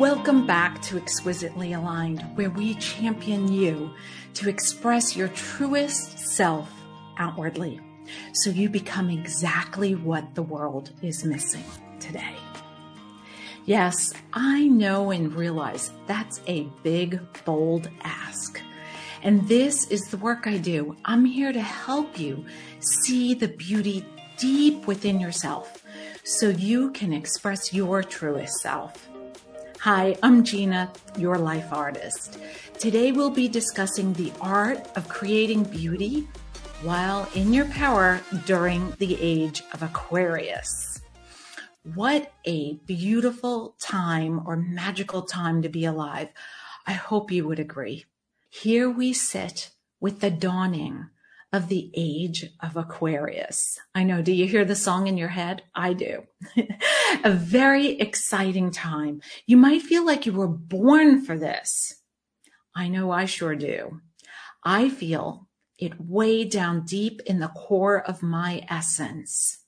Welcome back to Exquisitely Aligned, where we champion you to express your truest self outwardly so you become exactly what the world is missing today. Yes, I know and realize that's a big, bold ask. And this is the work I do. I'm here to help you see the beauty deep within yourself so you can express your truest self. Hi, I'm Gina, your life artist. Today we'll be discussing the art of creating beauty while in your power during the age of Aquarius. What a beautiful time or magical time to be alive. I hope you would agree. Here we sit with the dawning of the age of Aquarius. I know. Do you hear the song in your head? I do. a very exciting time. You might feel like you were born for this. I know I sure do. I feel it way down deep in the core of my essence,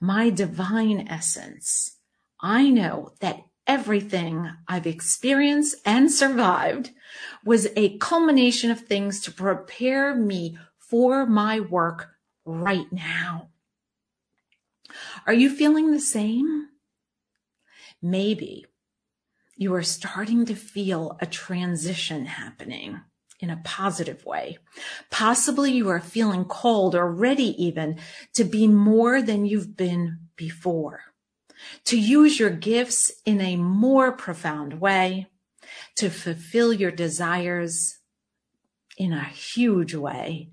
my divine essence. I know that everything I've experienced and survived was a culmination of things to prepare me for my work right now. Are you feeling the same? Maybe you are starting to feel a transition happening in a positive way. Possibly you are feeling cold or ready even to be more than you've been before, to use your gifts in a more profound way, to fulfill your desires in a huge way,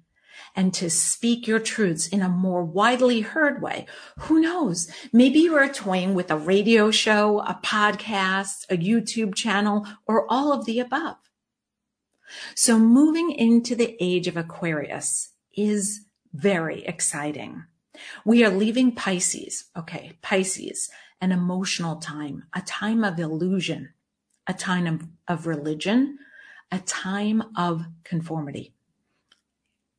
and to speak your truths in a more widely heard way. Who knows? Maybe you are toying with a radio show, a podcast, a YouTube channel, or all of the above. So moving into the age of Aquarius is very exciting. We are leaving Pisces. Okay. Pisces, an emotional time, a time of illusion, a time of, of religion, a time of conformity.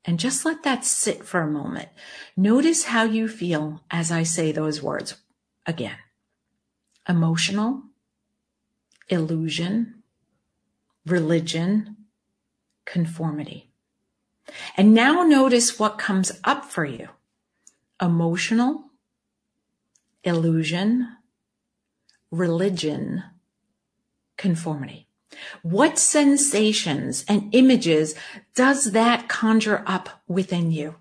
And just let that sit for a moment. Notice how you feel as I say those words again. Emotional, illusion, religion, conformity. And now notice what comes up for you. Emotional, illusion, religion, conformity. What sensations and images does that conjure up within you?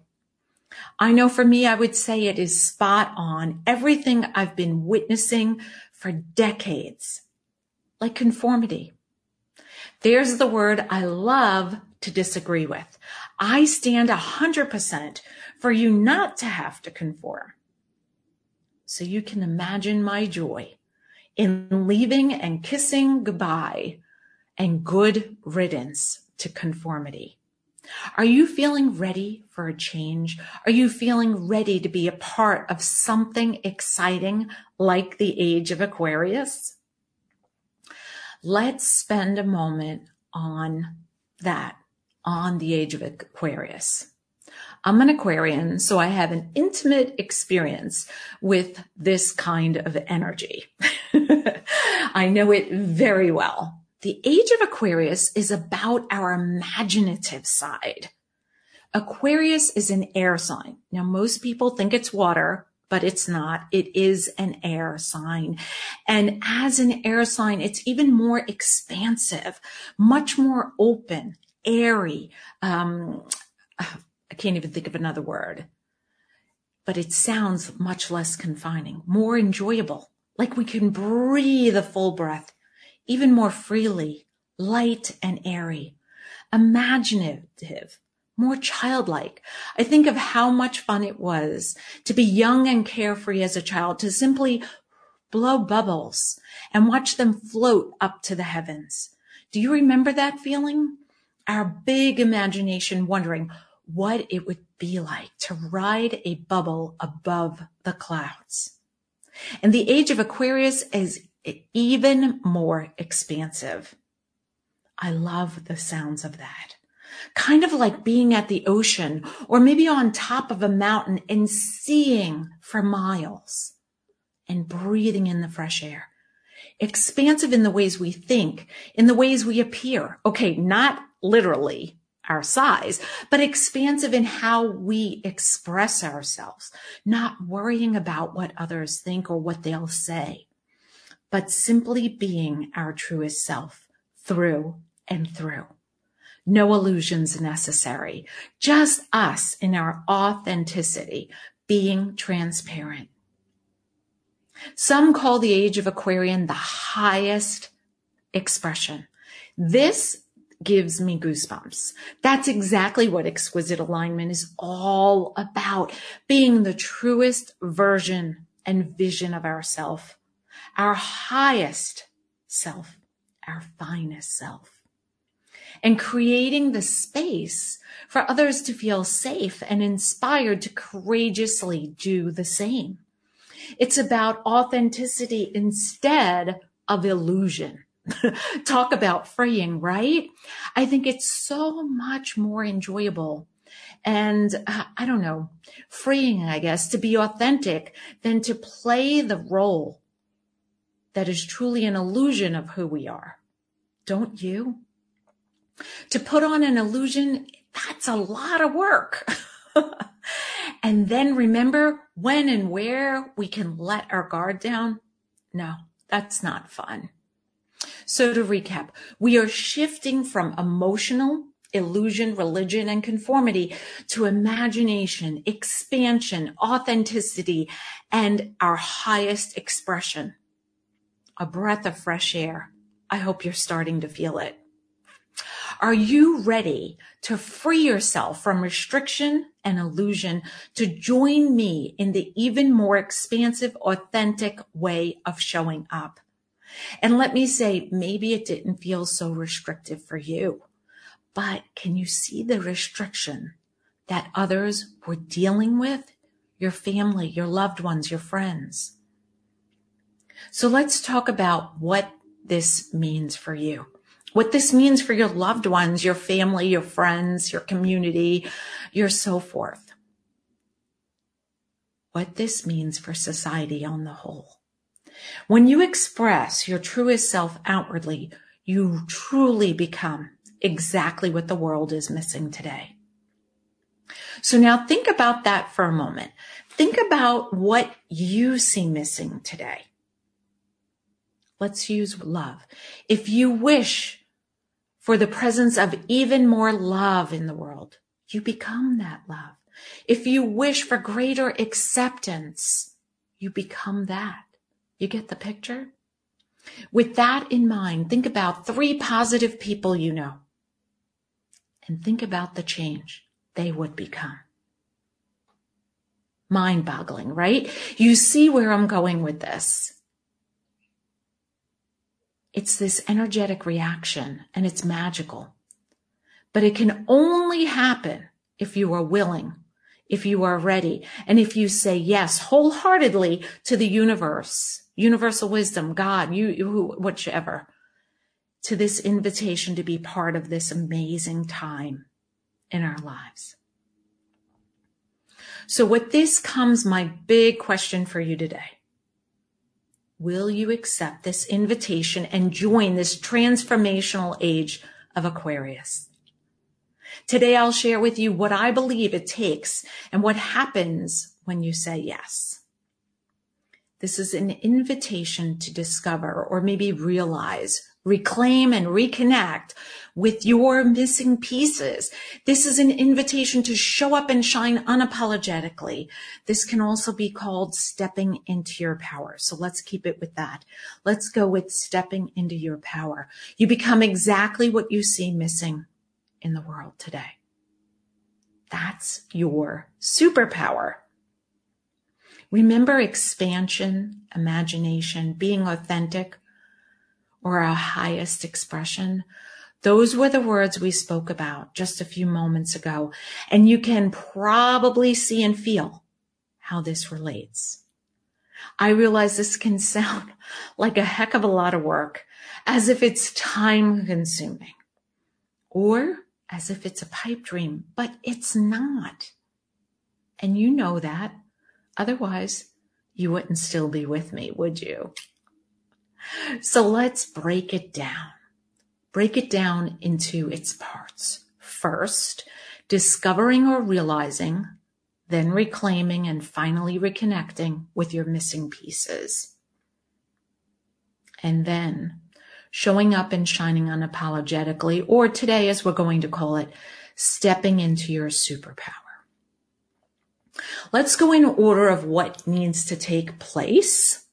I know for me, I would say it is spot on everything I've been witnessing for decades, like conformity. There's the word I love to disagree with. I stand a hundred percent for you not to have to conform. So you can imagine my joy in leaving and kissing goodbye and good riddance to conformity. Are you feeling ready for a change? Are you feeling ready to be a part of something exciting like the age of Aquarius? Let's spend a moment on that, on the age of Aquarius. I'm an Aquarian, so I have an intimate experience with this kind of energy. I know it very well. The age of Aquarius is about our imaginative side. Aquarius is an air sign. Now, most people think it's water, but it's not. It is an air sign. And as an air sign, it's even more expansive, much more open, airy. Um, I can't even think of another word, but it sounds much less confining, more enjoyable, like we can breathe a full breath even more freely, light and airy, imaginative, more childlike. I think of how much fun it was to be young and carefree as a child, to simply blow bubbles and watch them float up to the heavens. Do you remember that feeling? Our big imagination wondering what it would be like to ride a bubble above the clouds. And the age of Aquarius is even more expansive. I love the sounds of that. Kind of like being at the ocean or maybe on top of a mountain and seeing for miles and breathing in the fresh air. expansive in the ways we think, in the ways we appear. Okay, not literally our size, but expansive in how we express ourselves, not worrying about what others think or what they'll say, but simply being our truest self through and through. No illusions necessary, just us in our authenticity, being transparent. Some call the age of Aquarian the highest expression. This gives me goosebumps. That's exactly what exquisite alignment is all about. Being the truest version and vision of ourself, our highest self, our finest self. And creating the space for others to feel safe and inspired to courageously do the same. It's about authenticity instead of illusion. Talk about freeing, right? I think it's so much more enjoyable and uh, I don't know, freeing, I guess, to be authentic than to play the role that is truly an illusion of who we are. Don't you? To put on an illusion, that's a lot of work. and then remember when and where we can let our guard down? No, that's not fun. So to recap, we are shifting from emotional, illusion, religion, and conformity to imagination, expansion, authenticity, and our highest expression. A breath of fresh air. I hope you're starting to feel it. Are you ready to free yourself from restriction and illusion to join me in the even more expansive, authentic way of showing up? And let me say, maybe it didn't feel so restrictive for you, but can you see the restriction that others were dealing with? Your family, your loved ones, your friends. So let's talk about what this means for you what this means for your loved ones, your family, your friends, your community, your so forth. What this means for society on the whole. When you express your truest self outwardly, you truly become exactly what the world is missing today. So now think about that for a moment. Think about what you see missing today. Let's use love. If you wish for the presence of even more love in the world. You become that love. If you wish for greater acceptance, you become that. You get the picture? With that in mind, think about three positive people you know and think about the change they would become. Mind boggling, right? You see where I'm going with this. It's this energetic reaction and it's magical. But it can only happen if you are willing, if you are ready, and if you say yes wholeheartedly to the universe, universal wisdom, God, you, you whichever, to this invitation to be part of this amazing time in our lives. So with this comes my big question for you today. Will you accept this invitation and join this transformational age of Aquarius? Today, I'll share with you what I believe it takes and what happens when you say yes. This is an invitation to discover or maybe realize reclaim and reconnect with your missing pieces. This is an invitation to show up and shine unapologetically. This can also be called stepping into your power. So let's keep it with that. Let's go with stepping into your power. You become exactly what you see missing in the world today. That's your superpower. Remember expansion, imagination, being authentic, or our highest expression. Those were the words we spoke about just a few moments ago. And you can probably see and feel how this relates. I realize this can sound like a heck of a lot of work, as if it's time consuming or as if it's a pipe dream, but it's not. And you know that. Otherwise, you wouldn't still be with me, would you? So let's break it down. Break it down into its parts. First, discovering or realizing, then reclaiming and finally reconnecting with your missing pieces. And then showing up and shining unapologetically, or today, as we're going to call it, stepping into your superpower. Let's go in order of what needs to take place.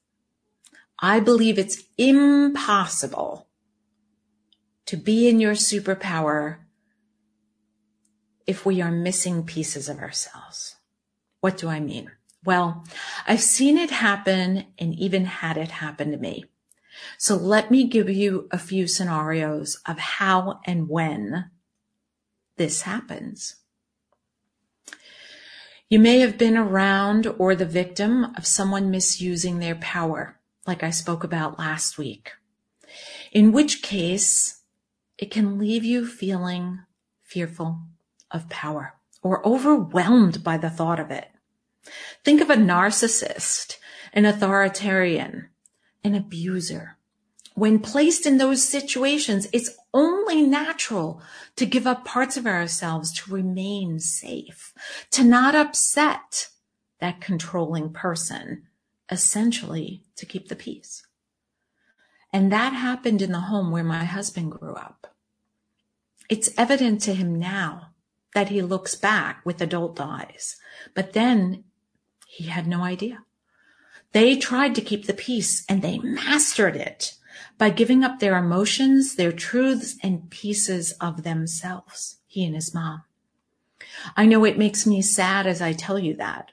I believe it's impossible to be in your superpower if we are missing pieces of ourselves. What do I mean? Well, I've seen it happen and even had it happen to me. So let me give you a few scenarios of how and when this happens. You may have been around or the victim of someone misusing their power, like I spoke about last week, in which case it can leave you feeling fearful, of power or overwhelmed by the thought of it. Think of a narcissist, an authoritarian, an abuser. When placed in those situations, it's only natural to give up parts of ourselves to remain safe, to not upset that controlling person, essentially to keep the peace. And that happened in the home where my husband grew up. It's evident to him now that he looks back with adult eyes. But then he had no idea. They tried to keep the peace and they mastered it by giving up their emotions, their truths, and pieces of themselves, he and his mom. I know it makes me sad as I tell you that.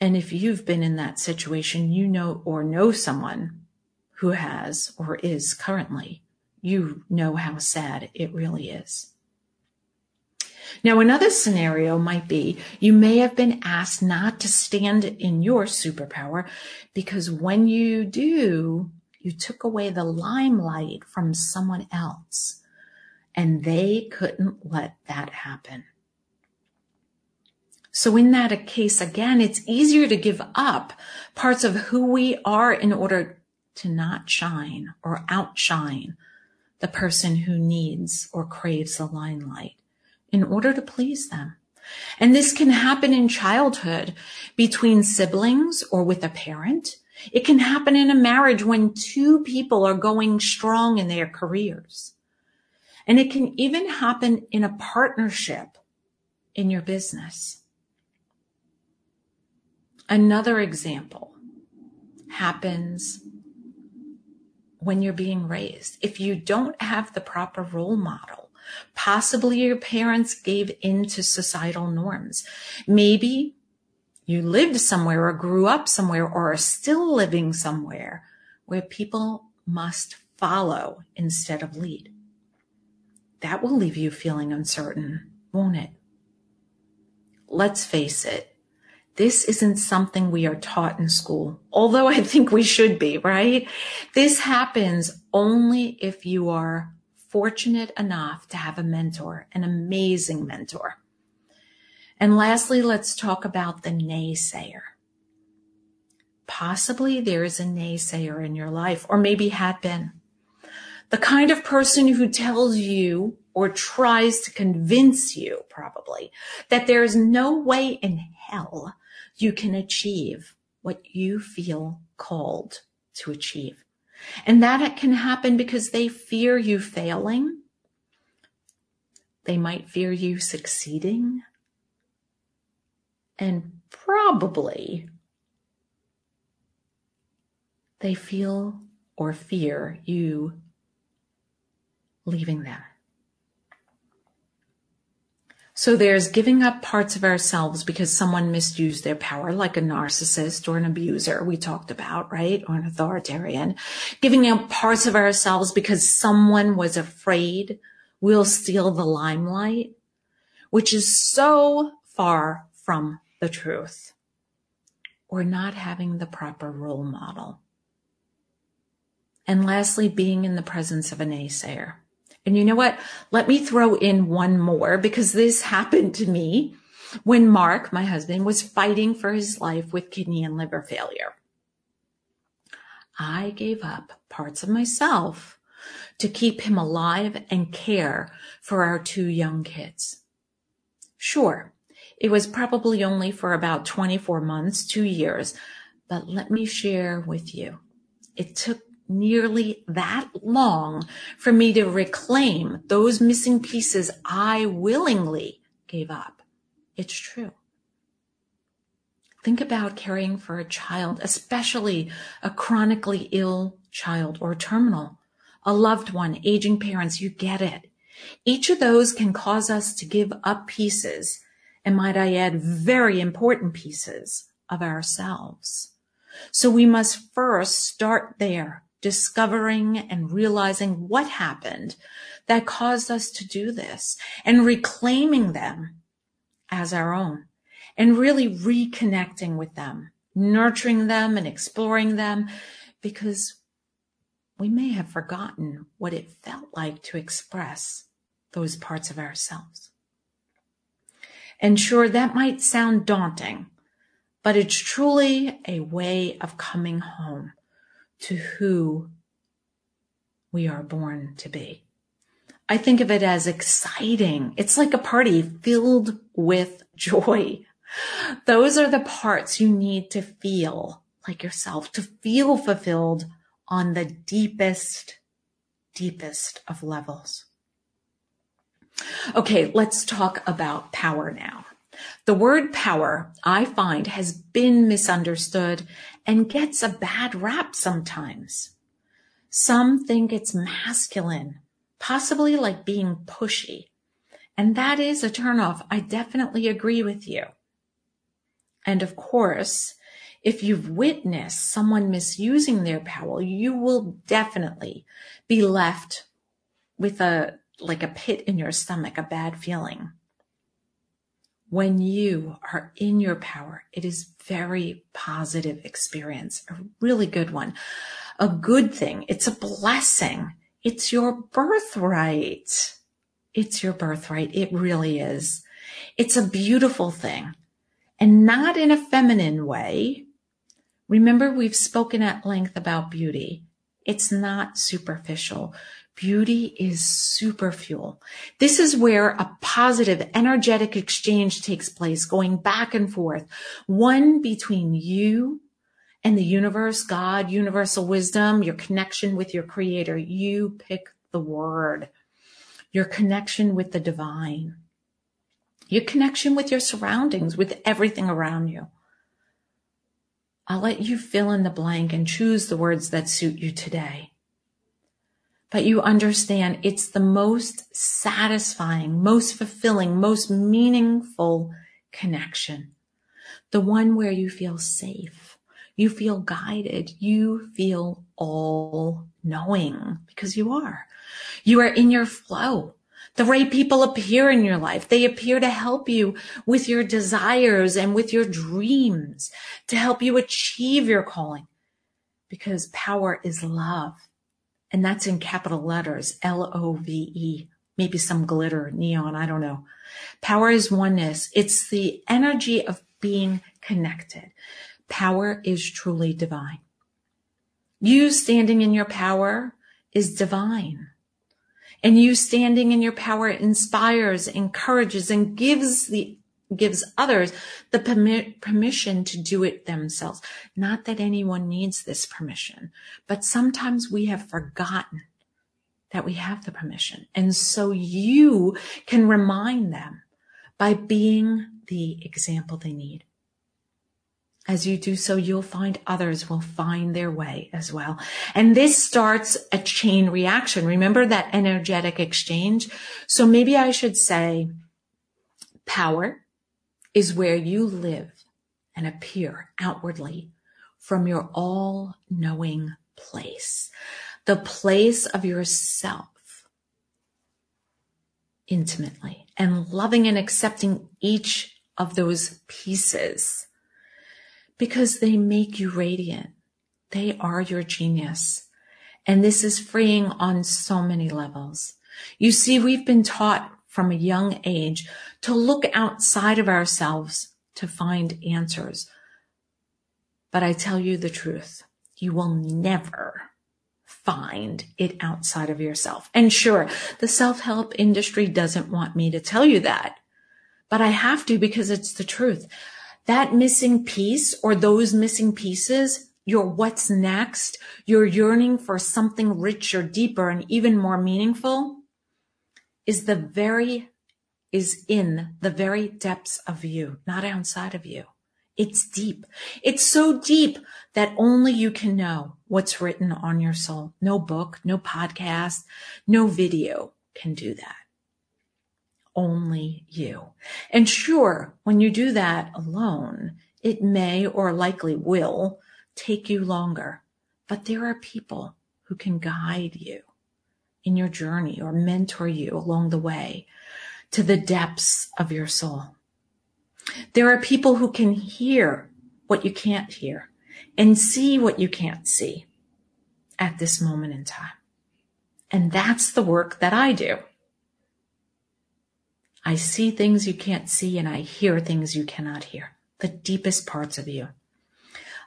And if you've been in that situation, you know or know someone who has or is currently, you know how sad it really is. Now, another scenario might be you may have been asked not to stand in your superpower because when you do, you took away the limelight from someone else and they couldn't let that happen. So in that case, again, it's easier to give up parts of who we are in order to not shine or outshine the person who needs or craves the limelight in order to please them. And this can happen in childhood between siblings or with a parent. It can happen in a marriage when two people are going strong in their careers. And it can even happen in a partnership in your business. Another example happens when you're being raised. If you don't have the proper role model, Possibly your parents gave in to societal norms. Maybe you lived somewhere or grew up somewhere or are still living somewhere where people must follow instead of lead. That will leave you feeling uncertain, won't it? Let's face it. This isn't something we are taught in school, although I think we should be, right? This happens only if you are fortunate enough to have a mentor, an amazing mentor. And lastly, let's talk about the naysayer. Possibly there is a naysayer in your life, or maybe had been. The kind of person who tells you or tries to convince you, probably, that there is no way in hell you can achieve what you feel called to achieve. And that can happen because they fear you failing. They might fear you succeeding. And probably they feel or fear you leaving them. So there's giving up parts of ourselves because someone misused their power, like a narcissist or an abuser we talked about, right? Or an authoritarian. Giving up parts of ourselves because someone was afraid we'll steal the limelight, which is so far from the truth. Or not having the proper role model. And lastly, being in the presence of a naysayer. And you know what? Let me throw in one more because this happened to me when Mark, my husband, was fighting for his life with kidney and liver failure. I gave up parts of myself to keep him alive and care for our two young kids. Sure, it was probably only for about 24 months, two years, but let me share with you. It took nearly that long for me to reclaim those missing pieces I willingly gave up. It's true. Think about caring for a child, especially a chronically ill child or terminal, a loved one, aging parents. You get it. Each of those can cause us to give up pieces, and might I add, very important pieces of ourselves. So we must first start there, discovering and realizing what happened that caused us to do this and reclaiming them as our own and really reconnecting with them, nurturing them and exploring them because we may have forgotten what it felt like to express those parts of ourselves. And sure, that might sound daunting, but it's truly a way of coming home to who we are born to be. I think of it as exciting. It's like a party filled with joy. Those are the parts you need to feel like yourself, to feel fulfilled on the deepest, deepest of levels. Okay, let's talk about power now. The word power, I find, has been misunderstood and gets a bad rap sometimes. Some think it's masculine, possibly like being pushy. And that is a turnoff. I definitely agree with you. And of course, if you've witnessed someone misusing their power, you will definitely be left with a, like a pit in your stomach, a bad feeling. When you are in your power, it is very positive experience, a really good one, a good thing. It's a blessing. It's your birthright. It's your birthright. It really is. It's a beautiful thing and not in a feminine way. Remember, we've spoken at length about beauty. It's not superficial. Beauty is super fuel. This is where a positive energetic exchange takes place, going back and forth, one between you and the universe, God, universal wisdom, your connection with your creator. You pick the word, your connection with the divine your connection with your surroundings, with everything around you. I'll let you fill in the blank and choose the words that suit you today. But you understand it's the most satisfying, most fulfilling, most meaningful connection. The one where you feel safe, you feel guided, you feel all knowing because you are. You are in your flow. The right people appear in your life. They appear to help you with your desires and with your dreams, to help you achieve your calling. Because power is love. And that's in capital letters, L-O-V-E. Maybe some glitter, neon, I don't know. Power is oneness. It's the energy of being connected. Power is truly divine. You standing in your power is divine. And you standing in your power inspires, encourages, and gives the gives others the permi- permission to do it themselves. Not that anyone needs this permission, but sometimes we have forgotten that we have the permission. And so you can remind them by being the example they need. As you do so, you'll find others will find their way as well. And this starts a chain reaction. Remember that energetic exchange? So maybe I should say power is where you live and appear outwardly from your all knowing place, the place of yourself intimately and loving and accepting each of those pieces because they make you radiant. They are your genius. And this is freeing on so many levels. You see, we've been taught from a young age to look outside of ourselves to find answers. But I tell you the truth. You will never find it outside of yourself. And sure, the self-help industry doesn't want me to tell you that, but I have to because it's the truth. That missing piece or those missing pieces, your what's next, your yearning for something richer, deeper, and even more meaningful is the very, is in the very depths of you, not outside of you. It's deep. It's so deep that only you can know what's written on your soul. No book, no podcast, no video can do that. Only you. And sure, when you do that alone, it may or likely will take you longer, but there are people who can guide you in your journey or mentor you along the way to the depths of your soul. There are people who can hear what you can't hear and see what you can't see at this moment in time. And that's the work that I do. I see things you can't see and I hear things you cannot hear, the deepest parts of you.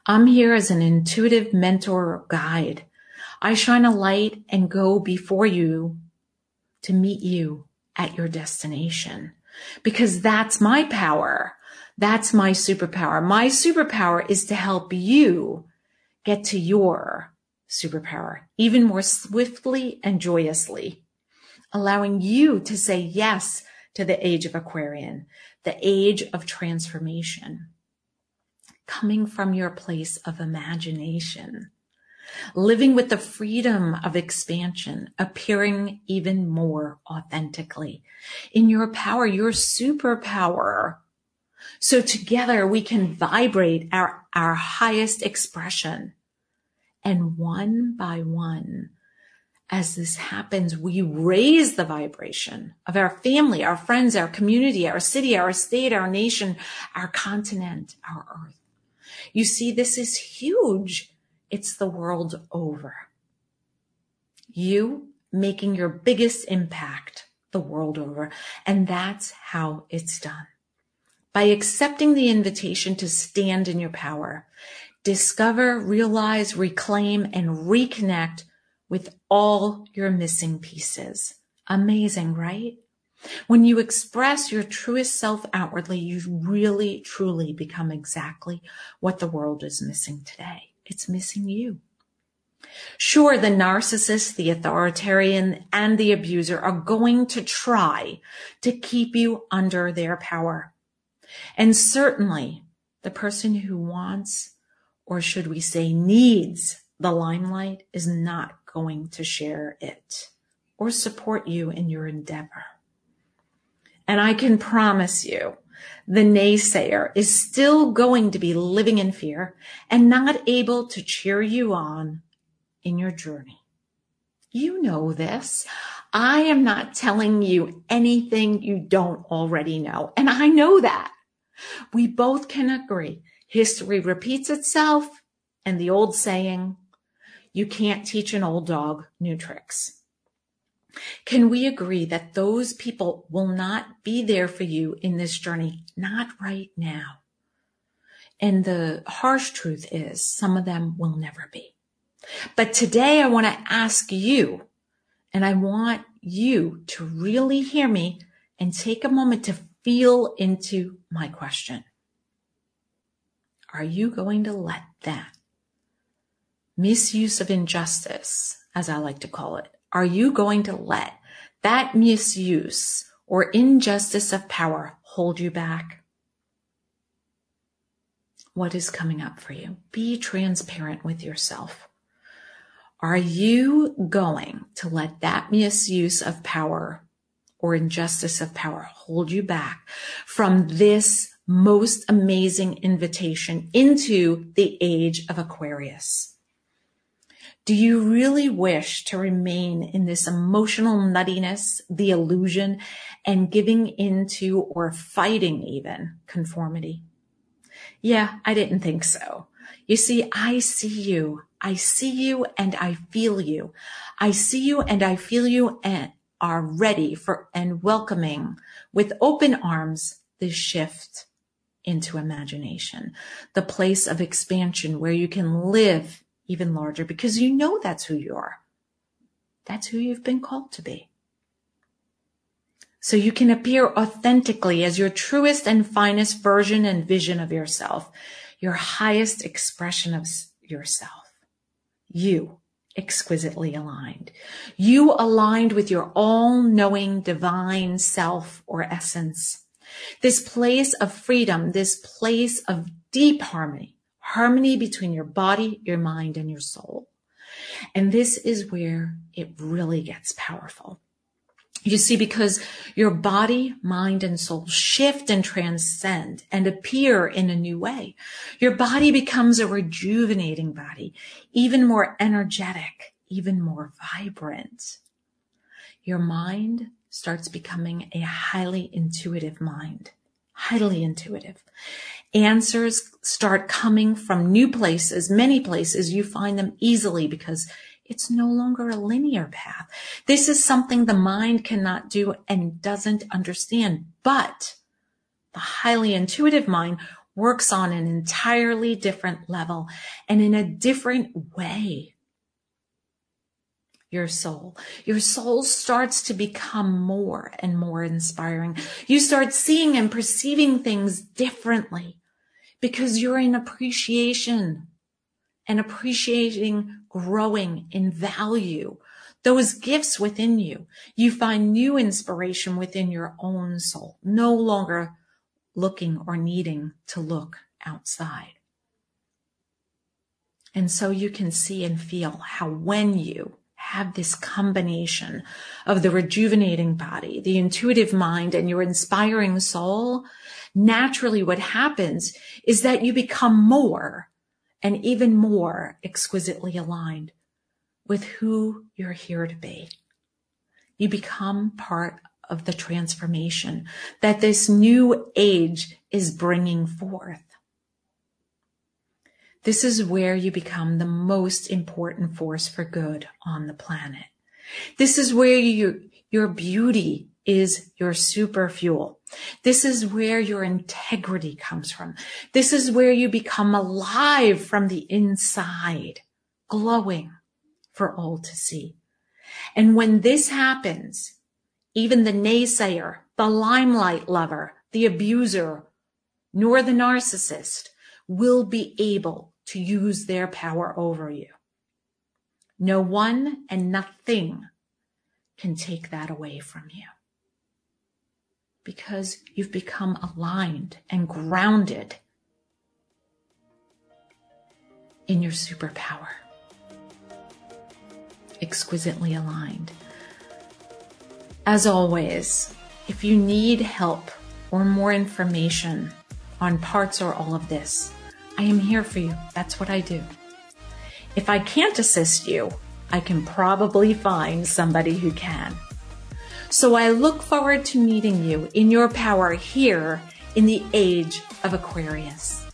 I'm here as an intuitive mentor or guide. I shine a light and go before you to meet you at your destination because that's my power. That's my superpower. My superpower is to help you get to your superpower even more swiftly and joyously, allowing you to say yes to the age of Aquarian, the age of transformation, coming from your place of imagination living with the freedom of expansion, appearing even more authentically in your power, your superpower. So together we can vibrate our, our highest expression. And one by one, as this happens, we raise the vibration of our family, our friends, our community, our city, our state, our nation, our continent, our earth. You see, this is huge it's the world over. You making your biggest impact the world over. And that's how it's done. By accepting the invitation to stand in your power, discover, realize, reclaim, and reconnect with all your missing pieces. Amazing, right? When you express your truest self outwardly, you really, truly become exactly what the world is missing today. It's missing you. Sure, the narcissist, the authoritarian, and the abuser are going to try to keep you under their power. And certainly the person who wants, or should we say needs the limelight is not going to share it or support you in your endeavor. And I can promise you the naysayer is still going to be living in fear and not able to cheer you on in your journey. You know this. I am not telling you anything you don't already know. And I know that. We both can agree. History repeats itself and the old saying, you can't teach an old dog new tricks. Can we agree that those people will not be there for you in this journey? Not right now. And the harsh truth is some of them will never be. But today I want to ask you, and I want you to really hear me and take a moment to feel into my question. Are you going to let that misuse of injustice, as I like to call it, are you going to let that misuse or injustice of power hold you back? What is coming up for you? Be transparent with yourself. Are you going to let that misuse of power or injustice of power hold you back from this most amazing invitation into the age of Aquarius? Do you really wish to remain in this emotional nuttiness, the illusion, and giving into or fighting even conformity? Yeah, I didn't think so. You see, I see you. I see you and I feel you. I see you and I feel you and are ready for and welcoming with open arms this shift into imagination, the place of expansion where you can live even larger because you know that's who you are. That's who you've been called to be. So you can appear authentically as your truest and finest version and vision of yourself, your highest expression of yourself. You exquisitely aligned. You aligned with your all knowing divine self or essence. This place of freedom, this place of deep harmony, harmony between your body, your mind, and your soul. And this is where it really gets powerful. You see, because your body, mind, and soul shift and transcend and appear in a new way. Your body becomes a rejuvenating body, even more energetic, even more vibrant. Your mind starts becoming a highly intuitive mind, highly intuitive. Answers start coming from new places, many places. You find them easily because it's no longer a linear path. This is something the mind cannot do and doesn't understand. But the highly intuitive mind works on an entirely different level and in a different way. Your soul, your soul starts to become more and more inspiring. You start seeing and perceiving things differently because you're in appreciation and appreciating growing in value those gifts within you. You find new inspiration within your own soul, no longer looking or needing to look outside. And so you can see and feel how when you have this combination of the rejuvenating body, the intuitive mind, and your inspiring soul, naturally what happens is that you become more and even more exquisitely aligned with who you're here to be. You become part of the transformation that this new age is bringing forth. This is where you become the most important force for good on the planet. This is where you, your beauty is your super fuel. This is where your integrity comes from. This is where you become alive from the inside, glowing for all to see. And when this happens, even the naysayer, the limelight lover, the abuser, nor the narcissist will be able to use their power over you. No one and nothing can take that away from you because you've become aligned and grounded in your superpower. Exquisitely aligned. As always, if you need help or more information on parts or all of this, I am here for you. That's what I do. If I can't assist you, I can probably find somebody who can. So I look forward to meeting you in your power here in the age of Aquarius.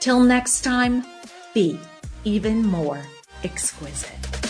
Till next time, be even more exquisite.